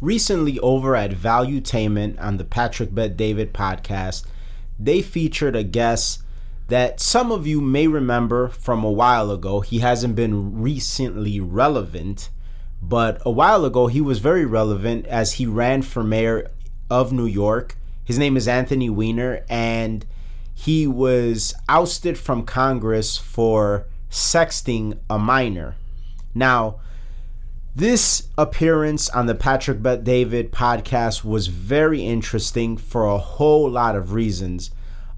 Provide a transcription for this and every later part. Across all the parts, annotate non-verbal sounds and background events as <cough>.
Recently, over at Valuetainment on the Patrick Bet David podcast, they featured a guest that some of you may remember from a while ago. He hasn't been recently relevant, but a while ago he was very relevant as he ran for mayor of New York. His name is Anthony Weiner, and he was ousted from Congress for sexting a minor. Now, this appearance on the Patrick Bet David podcast was very interesting for a whole lot of reasons.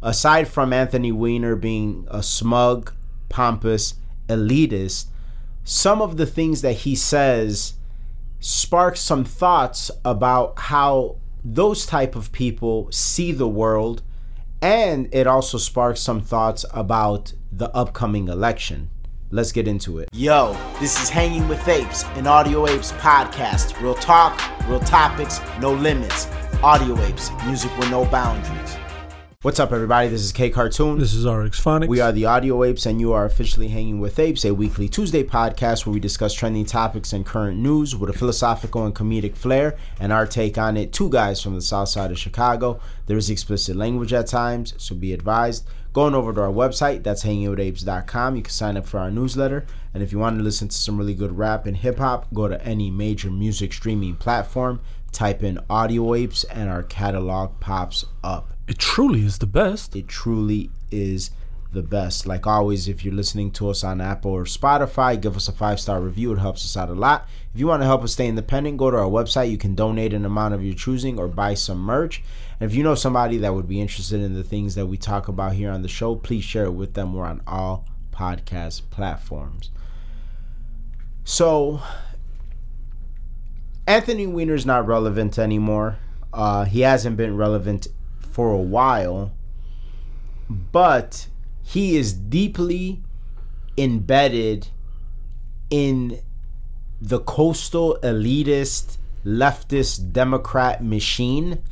Aside from Anthony Weiner being a smug, pompous, elitist, some of the things that he says spark some thoughts about how those type of people see the world and it also sparks some thoughts about the upcoming election. Let's get into it. Yo, this is Hanging with Apes, an Audio Apes podcast. Real talk, real topics, no limits. Audio Apes, music with no boundaries. What's up, everybody? This is K Cartoon. This is RX Phonics. We are the Audio Apes, and you are officially hanging with Apes, a weekly Tuesday podcast where we discuss trending topics and current news with a philosophical and comedic flair and our take on it. Two guys from the south side of Chicago. There is explicit language at times, so be advised. Going over to our website, that's hangingwithapes.com. You can sign up for our newsletter. And if you want to listen to some really good rap and hip hop, go to any major music streaming platform, type in Audio Apes, and our catalog pops up. It truly is the best. It truly is the best. Like always, if you're listening to us on Apple or Spotify, give us a five star review. It helps us out a lot. If you want to help us stay independent, go to our website. You can donate an amount of your choosing or buy some merch. And if you know somebody that would be interested in the things that we talk about here on the show, please share it with them. We're on all podcast platforms. So, Anthony Weiner's not relevant anymore. Uh, he hasn't been relevant for a while, but he is deeply embedded in the coastal elitist leftist democrat machine.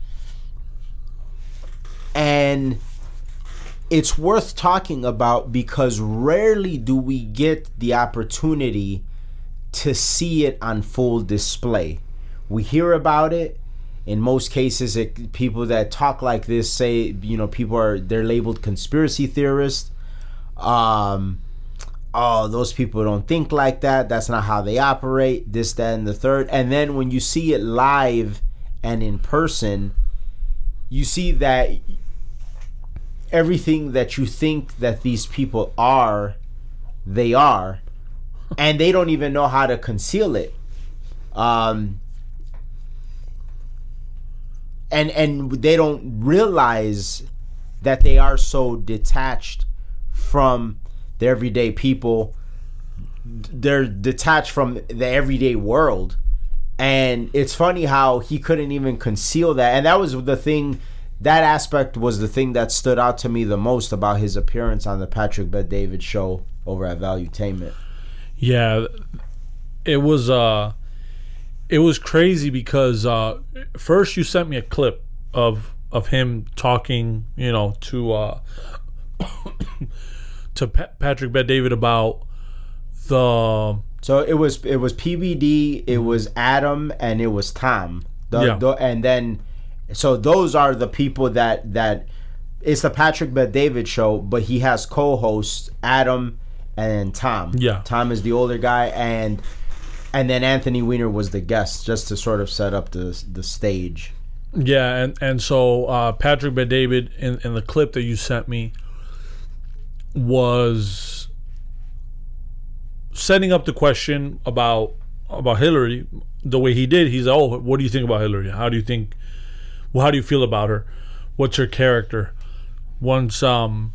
And it's worth talking about because rarely do we get the opportunity to see it on full display. We hear about it in most cases it, people that talk like this say you know people are they're labeled conspiracy theorists. Um oh those people don't think like that. That's not how they operate. This that and the third. And then when you see it live and in person you see that everything that you think that these people are they are. And they don't even know how to conceal it. Um and and they don't realize that they are so detached from the everyday people. They're detached from the everyday world. And it's funny how he couldn't even conceal that. And that was the thing that aspect was the thing that stood out to me the most about his appearance on the Patrick Bet David show over at Valuetainment. Yeah, it was uh it was crazy because uh, first you sent me a clip of of him talking, you know, to uh, <coughs> to pa- Patrick Bet David about the. So it was it was PBD, it was Adam, and it was Tom. The, Yeah. the- and then so those are the people that that it's the Patrick Bet David show, but he has co-hosts Adam and Tom. Yeah. Tom is the older guy, and and then Anthony Weiner was the guest, just to sort of set up the the stage. Yeah, and and so uh, Patrick Bet David in, in the clip that you sent me was setting up the question about about Hillary the way he did. He's oh, what do you think about Hillary? How do you think? Well, how do you feel about her? What's her character? Once um,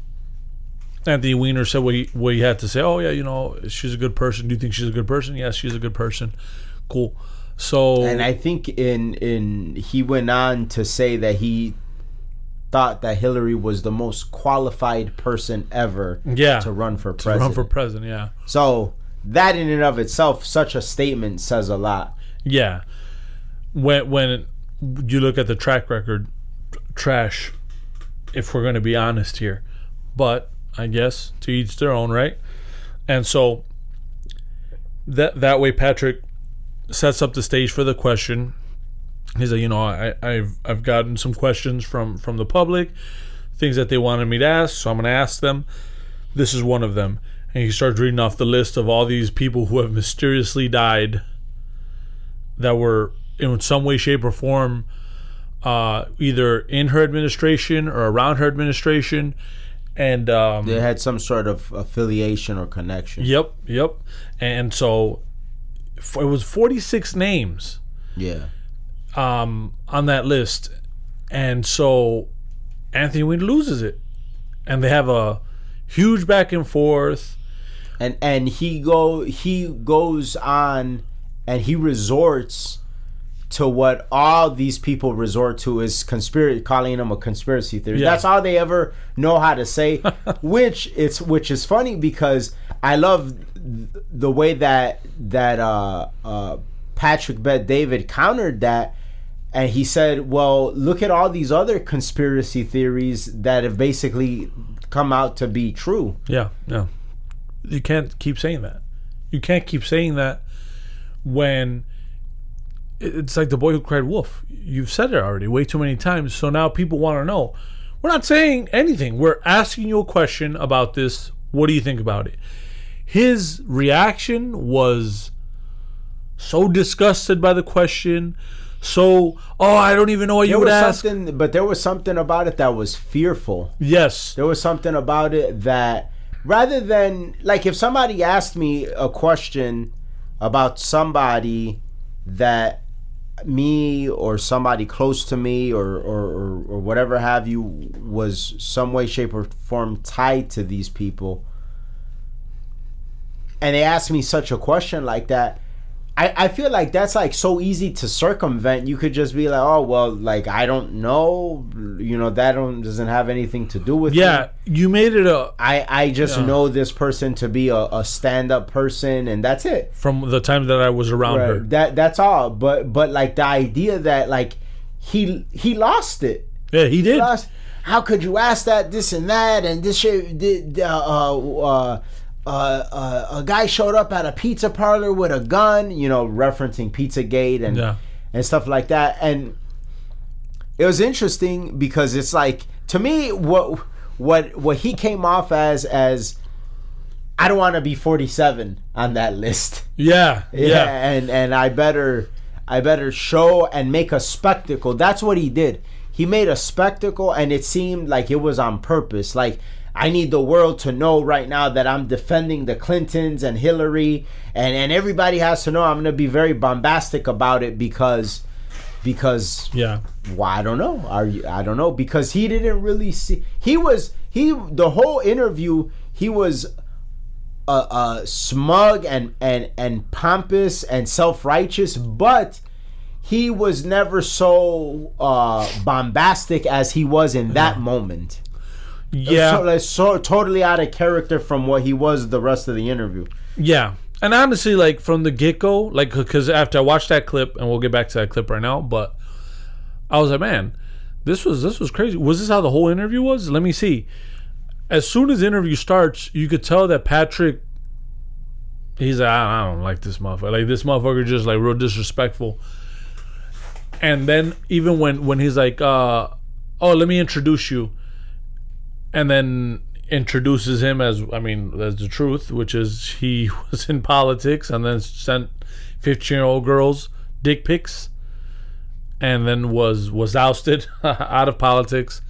Anthony Weiner said what he, what he had to say. Oh yeah, you know she's a good person. Do you think she's a good person? Yes, she's a good person. Cool. So And I think in in he went on to say that he thought that Hillary was the most qualified person ever Yeah. to run for president. to run for president, yeah. so that in and of itself, such a statement says a lot. Yeah. When when you look at the track record, trash. If we're going to be honest here, but I guess to each their own, right? And so that that way, Patrick sets up the stage for the question, He's like, you know, I, I've I've gotten some questions from from the public, things that they wanted me to ask, so I'm gonna ask them. This is one of them, and he starts reading off the list of all these people who have mysteriously died. That were in some way, shape, or form, uh, either in her administration or around her administration, and um, They had some sort of affiliation or connection. Yep, yep. And so f- it was 46 names Yeah. um, on that list. And so Anthony Weiner loses it. And they have a huge back and forth. and and he go he goes on and he resorts to what all these people resort to is conspiracy calling them a conspiracy theory Yeah. that's all they ever know how to say <laughs> which it's which is funny because i love the way that that uh uh patrick bet david countered that and he said well look at all these other conspiracy theories that have basically come out to be true Yeah, yeah. You can't keep saying that. You can't keep saying that when it's like the boy who cried wolf. You've said it already way too many times. So now people want to know. We're not saying anything. We're asking you a question about this. What do you think about it? His reaction was so disgusted by the question. So, oh, I don't even know what you there would was ask. but there was something about it that was fearful Yes. there was something about it that rather than like if somebody asked me a question about somebody that me or somebody close to me or or, or, or whatever have you was some way shape or form tied to these people. And they asked me such a question like that I, I feel like that's like so easy to circumvent. You could just be like, oh well, like I don't know, you know, that don't doesn't have anything to do with me. Yeah, you made it a I I just Yeah. know this person to be a, a stand up person, and that's it. from the time that I was around her. That that's all. But but like the idea that like he he lost it. Yeah, he did. Lost. How could you ask that this and that and this shit? Did uh, uh, uh, uh, a guy showed up at a pizza parlor with a gun, you know, referencing Pizzagate and Yeah. and stuff like that. And it was interesting because it's like to me what what what he came off as as I don't want to be 47 on that list. Yeah, Yeah, <laughs> yeah, and and I better I better show and make a spectacle. That's what he did. He made a spectacle and it seemed like it was on purpose. Like I need the world to know right now that I'm defending the Clintons and Hillary and and everybody has to know I'm going to be very bombastic about it because because yeah. why I don't know. Are you, I don't know because he didn't really see. He was he the whole interview. He was uh, uh, smug and and and pompous and self righteous, but he was never so uh, bombastic as he was in that moment. Yeah, so, like, so totally out of character from what he was the rest of the interview. yeah. And honestly, like from the get go, like because after I watched that clip, and we'll get back to that clip right now, but I was like, man, this was this was crazy. Was this how the whole interview was? Let me see. As soon as the interview starts, you could tell that Patrick. He's like, I I don't like this motherfucker. Like this motherfucker just like real disrespectful. And then even when when he's like, uh, oh, let me introduce you, and then introduces him as I mean as the truth, which is he <laughs> was in politics and then sent fifteen year old girls dick pics, and then was was ousted <laughs> out of politics,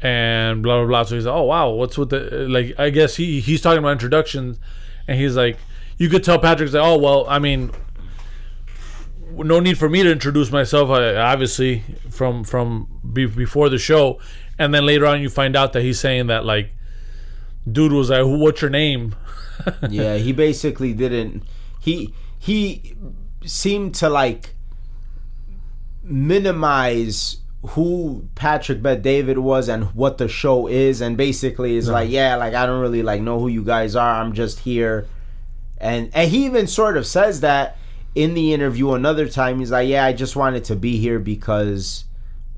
and blah blah blah. So he's like, oh wow, what's with the like? I guess he he's talking about introductions, and he's like, you could tell Patrick's like, oh well, I mean. No need for me to introduce myself, I, obviously, from from be, before the show, and then later on you find out that he's saying that like, dude was like, "What's your name?" <laughs> yeah, he basically didn't. He he seemed to like minimize who Patrick Bet David was and what the show is, and basically is like, yeah, like I don't really like know who you guys are. I'm just here, and and he even sort of says that in the interview another time. He's like, yeah, I just wanted to be here because.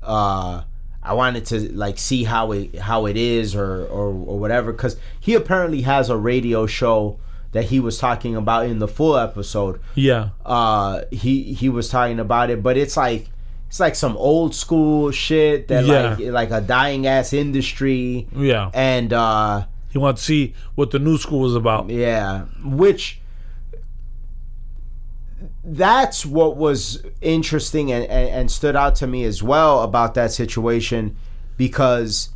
uh I wanted to like see how it how it is or or, or whatever because he apparently has a radio show that he was talking about in the full episode. Yeah, Uh, he he was talking about it, but it's like it's like some old school shit that Yeah. like like a dying ass industry Yeah. and uh He wanted to see what the new school was about. yeah which that's what was interesting and, and, and stood out to me as well about that situation because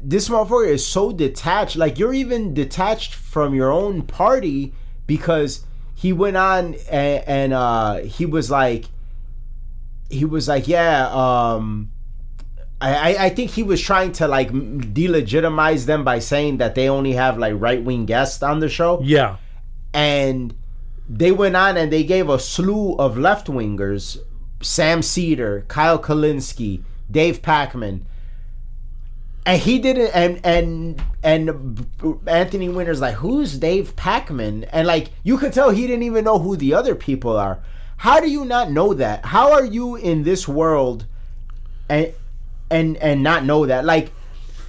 this motherfucker is so detached like you're even detached from your own party because he went on and, and uh he was like he was like yeah um I, I- I think he was trying to like delegitimize them by saying that they only have like right wing guests on the show Yeah. and they went on and they gave a slew of left wingers Sam Seder, Kyle Kulinski, Dave Pakman. And he didn't and and and Anthony Weiner's like, who's Dave Pakman? And like you could tell he didn't even know who the other people are. How do you not know that? How are you in this world and and and not know that? Like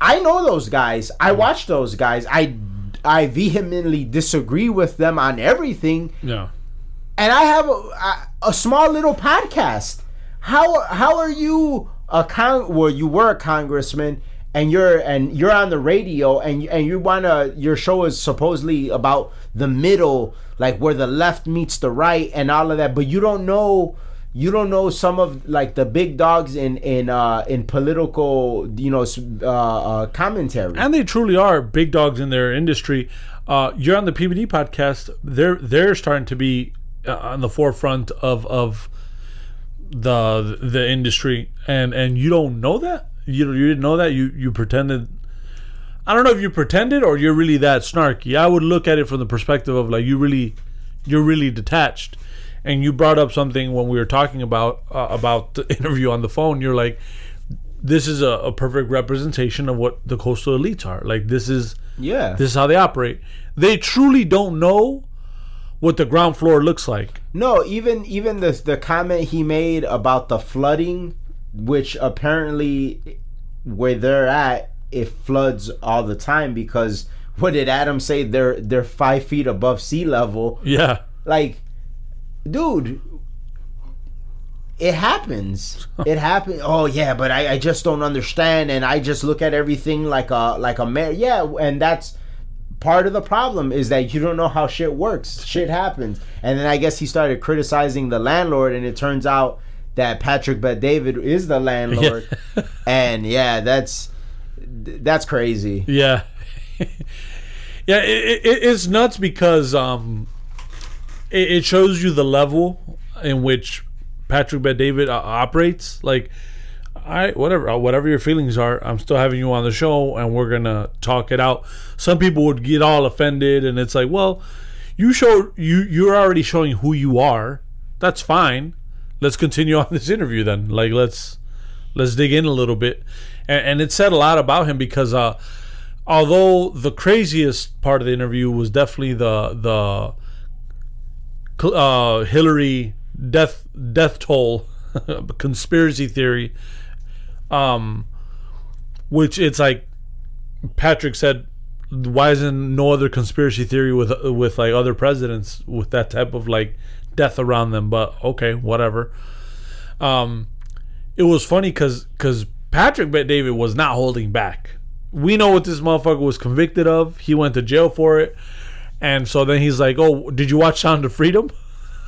I know those guys. I watch those guys. I I vehemently disagree with them on everything, Yeah. and I have a, a, small little podcast. How how are you a con? Well, you were a congressman, and you're and you're on the radio, and and you wanna your show is supposedly about the middle, like where the left meets the right, and all of that. But you don't know. You don't know some of like the big dogs in in uh in political you know uh, uh commentary. and they truly are big dogs in their industry. Uh, you're on the PBD podcast. They're they're starting to be uh, on the forefront of of the the industry, and and you don't know that. You you didn't know that. You you pretended. I don't know if you pretended or you're really that snarky. I would look at it from the perspective of like you really, you're really detached. And you brought up something when we were talking about uh, about the <laughs> interview on the phone. You're like, this is a, a perfect representation of what the coastal elites are. Like this is yeah, this is how they operate. They truly don't know what the ground floor looks like. No, even even the the comment he made about the flooding, which apparently where they're at, it floods all the time because what did Adam say? They're they're five feet above sea level. Yeah, Like, dude, it happens. <laughs> It happens. Oh yeah, but I, I just don't understand, and I just look at everything like a like a man. Yeah, and that's part of the problem is that you don't know how shit works. Shit happens, and then I guess he started criticizing the landlord, and it turns out that Patrick Bet David is the landlord, <laughs> and yeah, that's that's crazy. yeah, <laughs> yeah. It, it, it's nuts because um, it, it shows you the level in which Patrick Bet David uh, operates. Like, I whatever uh, whatever your feelings are, I'm still having you on the show, and we're gonna talk it out. Some people would get all offended, and it's like, well, you show you you're already showing who you are. That's fine. Let's continue <laughs> on this interview then. Like, let's let's dig in a little bit, and, and it said a lot about him because uh, although the craziest part of the interview was definitely the the uh, Hillary death death toll <laughs> conspiracy theory, um, which it's like Patrick said, why isn't no other conspiracy theory with with like other presidents with that type of like death around them? But okay, whatever. Um, it was funny because because Patrick Bet David was not holding back. We know what this motherfucker was convicted of. He went to jail for it, and so then he's like, "Oh, did you watch Sound of Freedom?"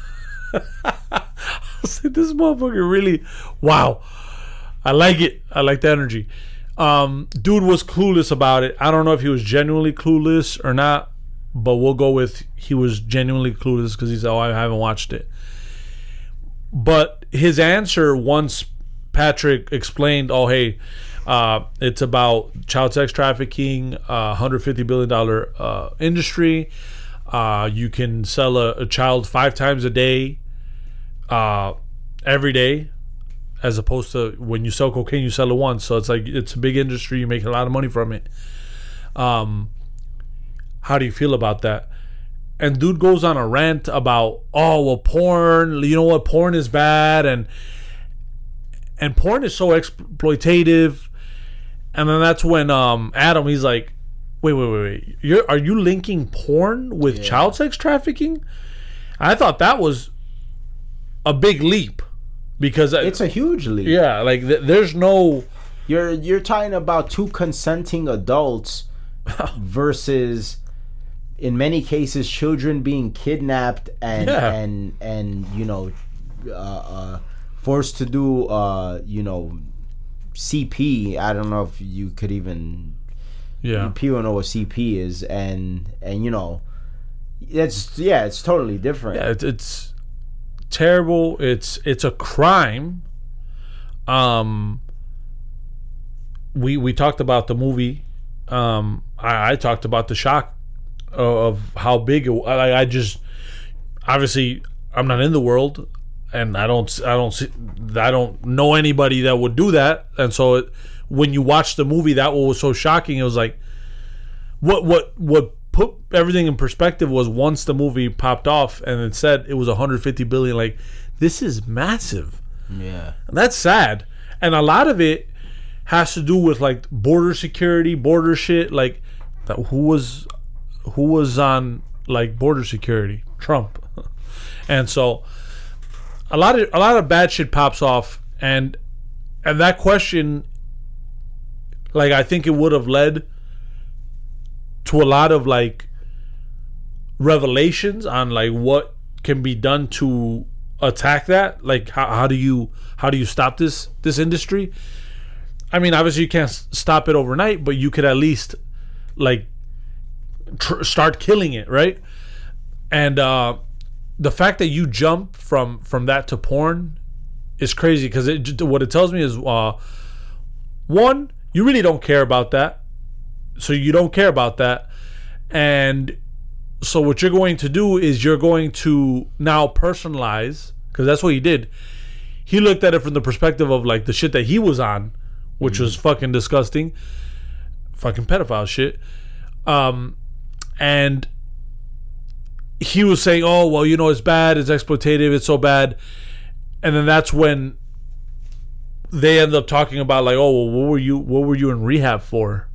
<laughs> I was like, "This motherfucker really, wow." I like it. I like the energy. Um, dude was clueless about it. I don't know if he was genuinely clueless or not, but we'll go with he was genuinely clueless because he's "Oh, I haven't watched it." But his answer once Patrick explained, "Oh, hey, uh, it's about child sex trafficking, uh, 150 billion dollar uh, industry. Uh, you can sell a, a child five times a day, uh, every day." as opposed to when you sell cocaine you sell it once. So it's like it's a big industry. You make a lot of money from it. Um how do you feel about that? And dude goes on a rant about oh well porn you know what porn is bad. And and porn is so exploitative and then that's when um adam he's like wait wait wait wait you're are you linking porn with child sex trafficking i thought that was a big leap because It's a huge leap. yeah, like th- there's no You're you're talking about two consenting adults <laughs> versus in many cases children being kidnapped and Yeah. and and you know uh, uh, forced to do uh, you know CP. I don't know if you could even yeah. people know what CP is and and you know it's yeah it's totally different. Yeah, it's, it's terrible. It's it's a crime. Um, we we talked about the movie. Um, I, I talked about the shock of, of how big it. I, I just obviously I'm not in the world, and I don't I don't see, I don't know anybody that would do that. And so it, when you watch the movie, that was so shocking. It was like what what what put everything in perspective was once the movie popped off and it said it was 150 billion like this is massive yeah. and that's sad and a lot of it has to do with like border security border shit like that who was who was on like border security trump <laughs> and so a lot of a lot of bad shit pops off and and that question like i think it would have led to a lot of like revelations on like what can be done to attack that. Like how, how do you how do you stop this this industry? I mean obviously you can't stop it overnight but you could at least like tr- start killing it right? And uh the fact that you jump from from that to porn is crazy because it what it tells me is uh one you really don't care about that. So you don't care about that. And so what you're going to do is you're going to now personalize because that's what he did. He looked at it from the perspective of like the shit that he was on which was fucking disgusting fucking pedophile shit. Um and he was saying oh well you know it's bad it's exploitative it's so bad and then that's when they end up talking about like oh well what were you what were you in rehab for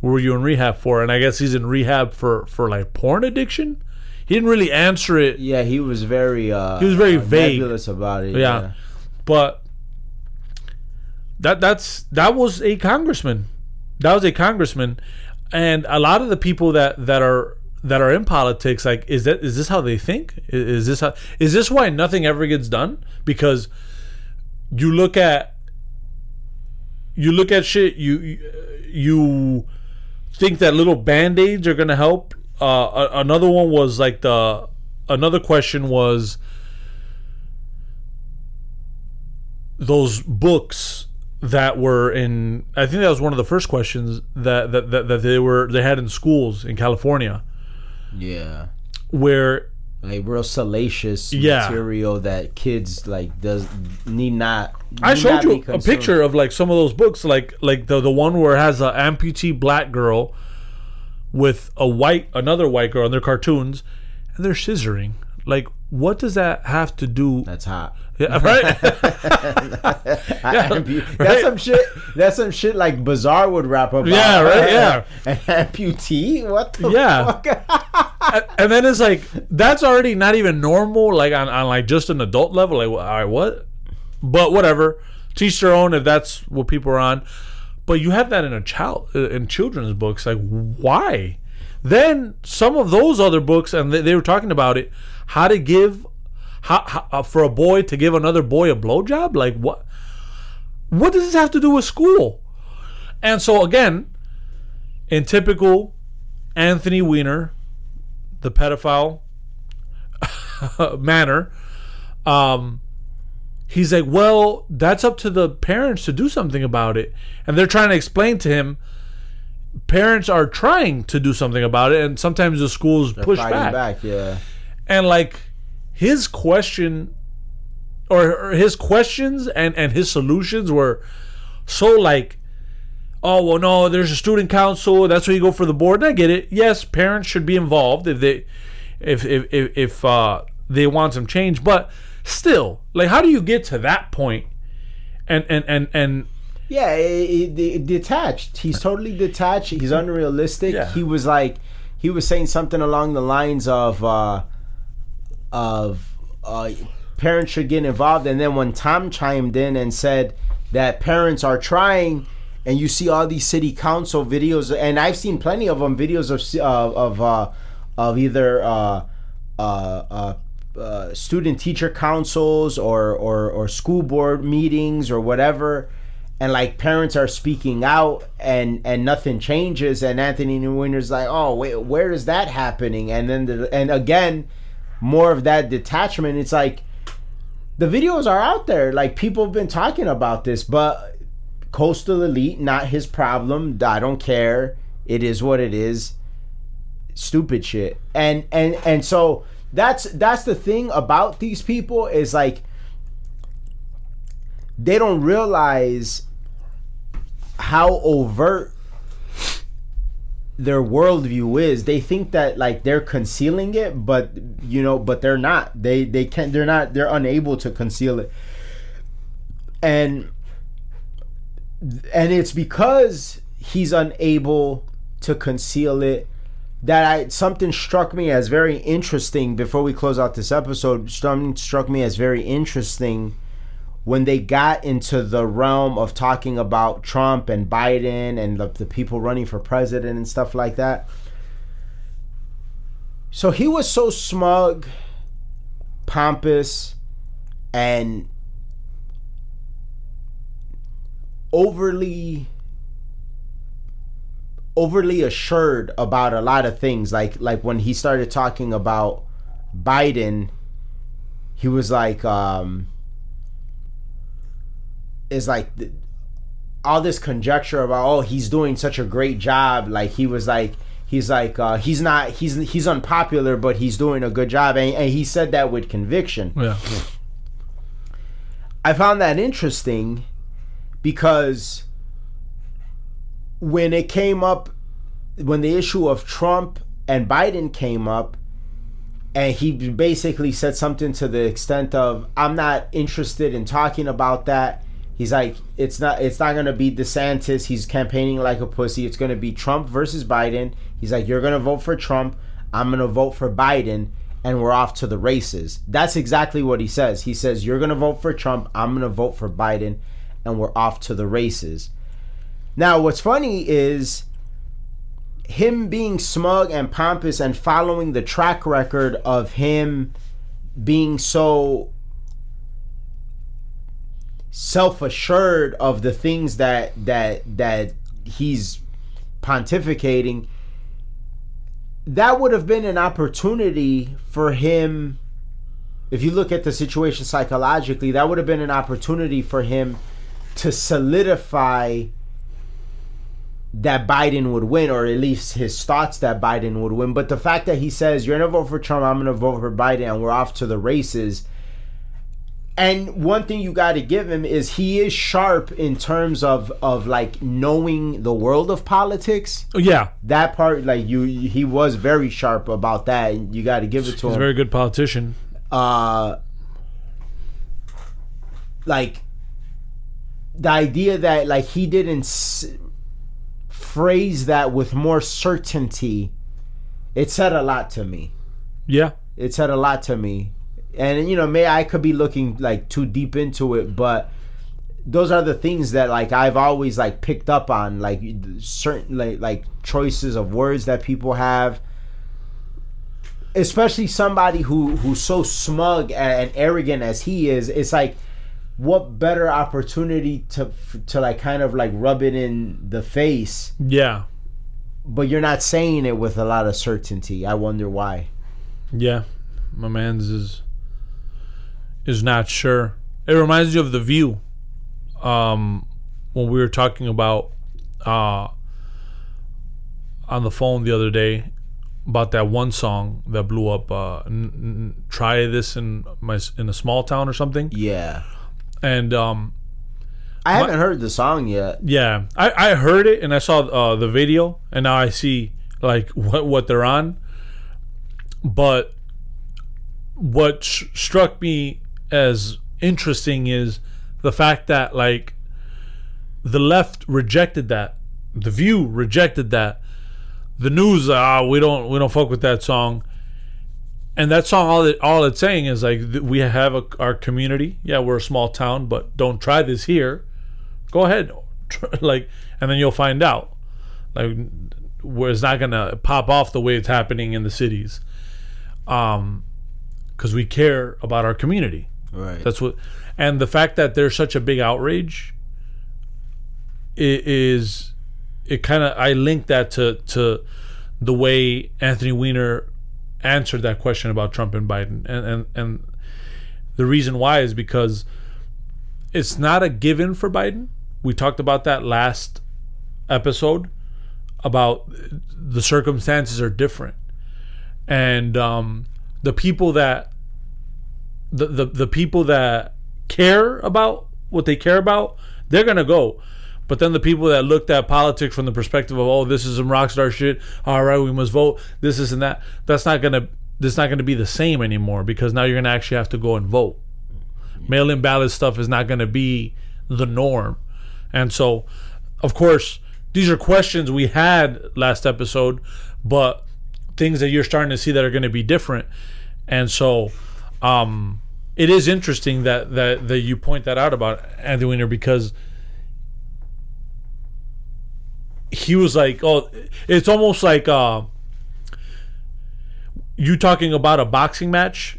what were you in rehab for? And I guess he's in rehab for for like porn addiction. He didn't really answer it, Yeah, he was very uh He was very uh, vague. about it. Yeah. but that that's that was a congressman. That was a congressman, and a lot of the people that that are that are in politics, like, is that is this how they think? Is this how is this why nothing ever gets done? Because you look at you look at shit you you think that little band-aids are gonna help uh another one was like the another question was those books that were in i think that was one of the first questions that that, that, that they were they had in schools in california Yeah. where Like real salacious Yeah. material that kids like does need not. I showed not you a picture of like some of those books, like like the the one where it has an amputee black girl with a white another white girl, and they're cartoons, and they're scissoring. Like, what does that have to do? That's hot. Yeah, <laughs> right? <laughs> Ampu- right. That's some shit. That's some shit like Bizarre would rap about. Yeah, right, yeah. <laughs> An amputee? What the Yeah. fuck? and then it's like that's already not even normal, like on, on like just an adult level. Like, all right, what? But whatever, teach their own if that's what people are on. But you have that in a child uh, in children's books. Like, why? Then some of those other books, and they, they were talking about it, how to give, how, how uh, for a boy to give another boy a blowjob. Like, what? What does this have to do with school? And so again, in typical Anthony Weiner, the pedophile <laughs> manner, um, he's like, well, that's up to the parents to do something about it. And they're trying to explain to him, parents are trying to do something about it, and sometimes the schools push back. back. Yeah. And like his question, or, or his questions and and his solutions were so like oh well no there's a student council that's where you go for the board and i get it yes parents should be involved if they if if if, if uh they want some change but still like how do you get to that point and and and and Yeah, it, it, it- detached. He's totally detached. He's unrealistic. Yeah. He was like, he was saying something along the lines of, uh, of, uh, parents should get involved. And then when Tom chimed in and said that parents are trying, and you see all these city council videos, and I've seen plenty of them videos of uh, of uh, of either uh, uh, uh, uh, student teacher councils or, or or school board meetings or whatever and like parents are speaking out and and nothing changes and Anthony Weiner's like oh wait where is that happening? And then the, and again more of that detachment. It's like the videos are out there. Like people have been talking about this but coastal elite not his problem. I don't care. It is what it is. Stupid shit. And and and so that's that's the thing about these people is like they don't realize how overt their worldview is. They think that like they're concealing it, but you know, but they're not. They they can't. They're not. They're unable to conceal it, and and it's because he's unable to conceal it that I something struck me as very interesting before we close out this episode. Something struck me as very interesting when they got into the realm of talking about Trump and Biden and the, the people running for president and stuff like that. So he was so smug, pompous, and overly overly assured about a lot of things like like when he started talking about Biden he was like um is like all this conjecture about oh he's doing such a great job. Like he was like he's like uh, he's not he's he's unpopular but he's doing a good job. And, and he said that with conviction. Yeah. i found that interesting because when it came up when the issue of trump and biden came up and he basically said something to the extent of i'm not interested in talking about that He's like, it's not, it's not gonna be DeSantis. He's campaigning like a pussy. It's gonna be Trump versus Biden. He's like, you're gonna vote for Trump. I'm gonna vote for Biden, and we're off to the races. That's exactly what he says. He says, you're gonna vote for Trump. I'm gonna vote for Biden, and we're off to the races. Now, what's funny is him being smug and pompous and following the track record of him being so self-assured of the things that that that he's pontificating that would have been an opportunity for him if you look at the situation psychologically that would have been an opportunity for him to solidify that Biden would win, or at least his thoughts that Biden would win. But the fact that he says, You're going to vote for Trump, I'm going to vote for Biden, and we're off to the races, and one thing you got to give him is he is sharp in terms of of like knowing the world of politics. Oh, yeah. That part, like you, he was very sharp about that. And you got to give it to him. He's a very good politician. uh, like the idea that like he didn't s- phrase that with more certainty, it said a lot to me. Yeah. It said a lot to me and you know may i could be looking like too deep into it mm-hmm. but those are the things that like i've always like picked up on like certain like, like choices of words that people have especially somebody who who's so smug and arrogant as he is it's like what better opportunity to to like kind of like rub it in the face Yeah. but you're not saying it with a lot of certainty i wonder why Yeah. My man's is is not sure. It reminds you of the view. Um when we were talking about uh on the phone the other day about that one song that blew up uh n- n- try this in my in a small town or something yeah and um i haven't heard the song yet Yeah, I, I heard it and I saw uh, the video and now I see like <laughs> what what they're on. But what sh- struck me as interesting is the fact that like the left rejected that, the View rejected that, the news ah we don't we don't fuck with that song, and that song all it all it's saying is like we have a, our community. Yeah, we're a small town, but don't try this here. Go ahead, <laughs> like, and then you'll find out. Like, where it's not gonna pop off the way it's happening in the cities. Um, because we care about our community. Right. That's what, and the fact that there's such a big outrage i- is it kind of I link that to to the way Anthony Weiner answered that question about Trump and Biden, and and and the reason why is because it's not a given for Biden. We talked about that last episode about the circumstances are different, and um, the people that the, the the people that care about what they care about, they're gonna go. But then the people that looked at politics from the perspective of, oh, this is some rockstar shit. All right, we must vote. This, is and that. That's not gonna. That's not gonna be the same anymore because now you're gonna actually have to go and vote. Mail-in ballot stuff is not gonna be the norm, and so, of course, these are questions we had last episode, but things that you're starting to see that are going to be different, and so, um, it is interesting that that that you point that out about Anthony Weiner because he was like, oh, it's almost like uh, you talking about a boxing match,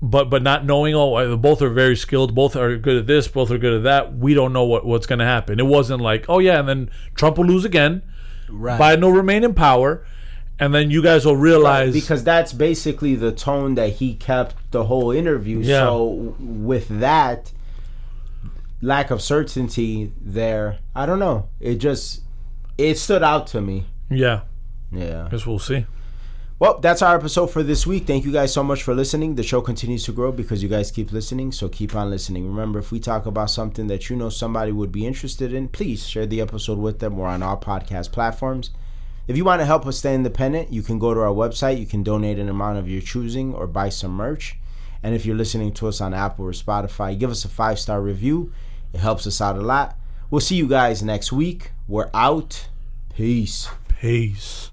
but but not knowing. Oh, uh, both are very skilled. Both are good at this. Both are good at that. We don't know what, what's going to happen. It wasn't like, oh yeah, and then Trump will lose again. Right. Biden will remain in power, and then you guys will realize because that's basically the tone that he kept the whole interview. Yeah. So with that lack of certainty there, I don't know. It just it stood out to me. yeah, Yeah. guess we'll see. Well, that's our episode for this week. Thank you guys so much for listening. The show continues to grow because you guys keep listening, so keep on listening. Remember, if we talk about something that you know somebody would be interested in, please share the episode with them. We're on all podcast platforms. If you want to help us stay independent, you can go to our website. You can donate an amount of your choosing or buy some merch. And if you're listening to us on Apple or Spotify, give us a five star review. It helps us out a lot. We'll see you guys next week. We're out. Peace. Peace.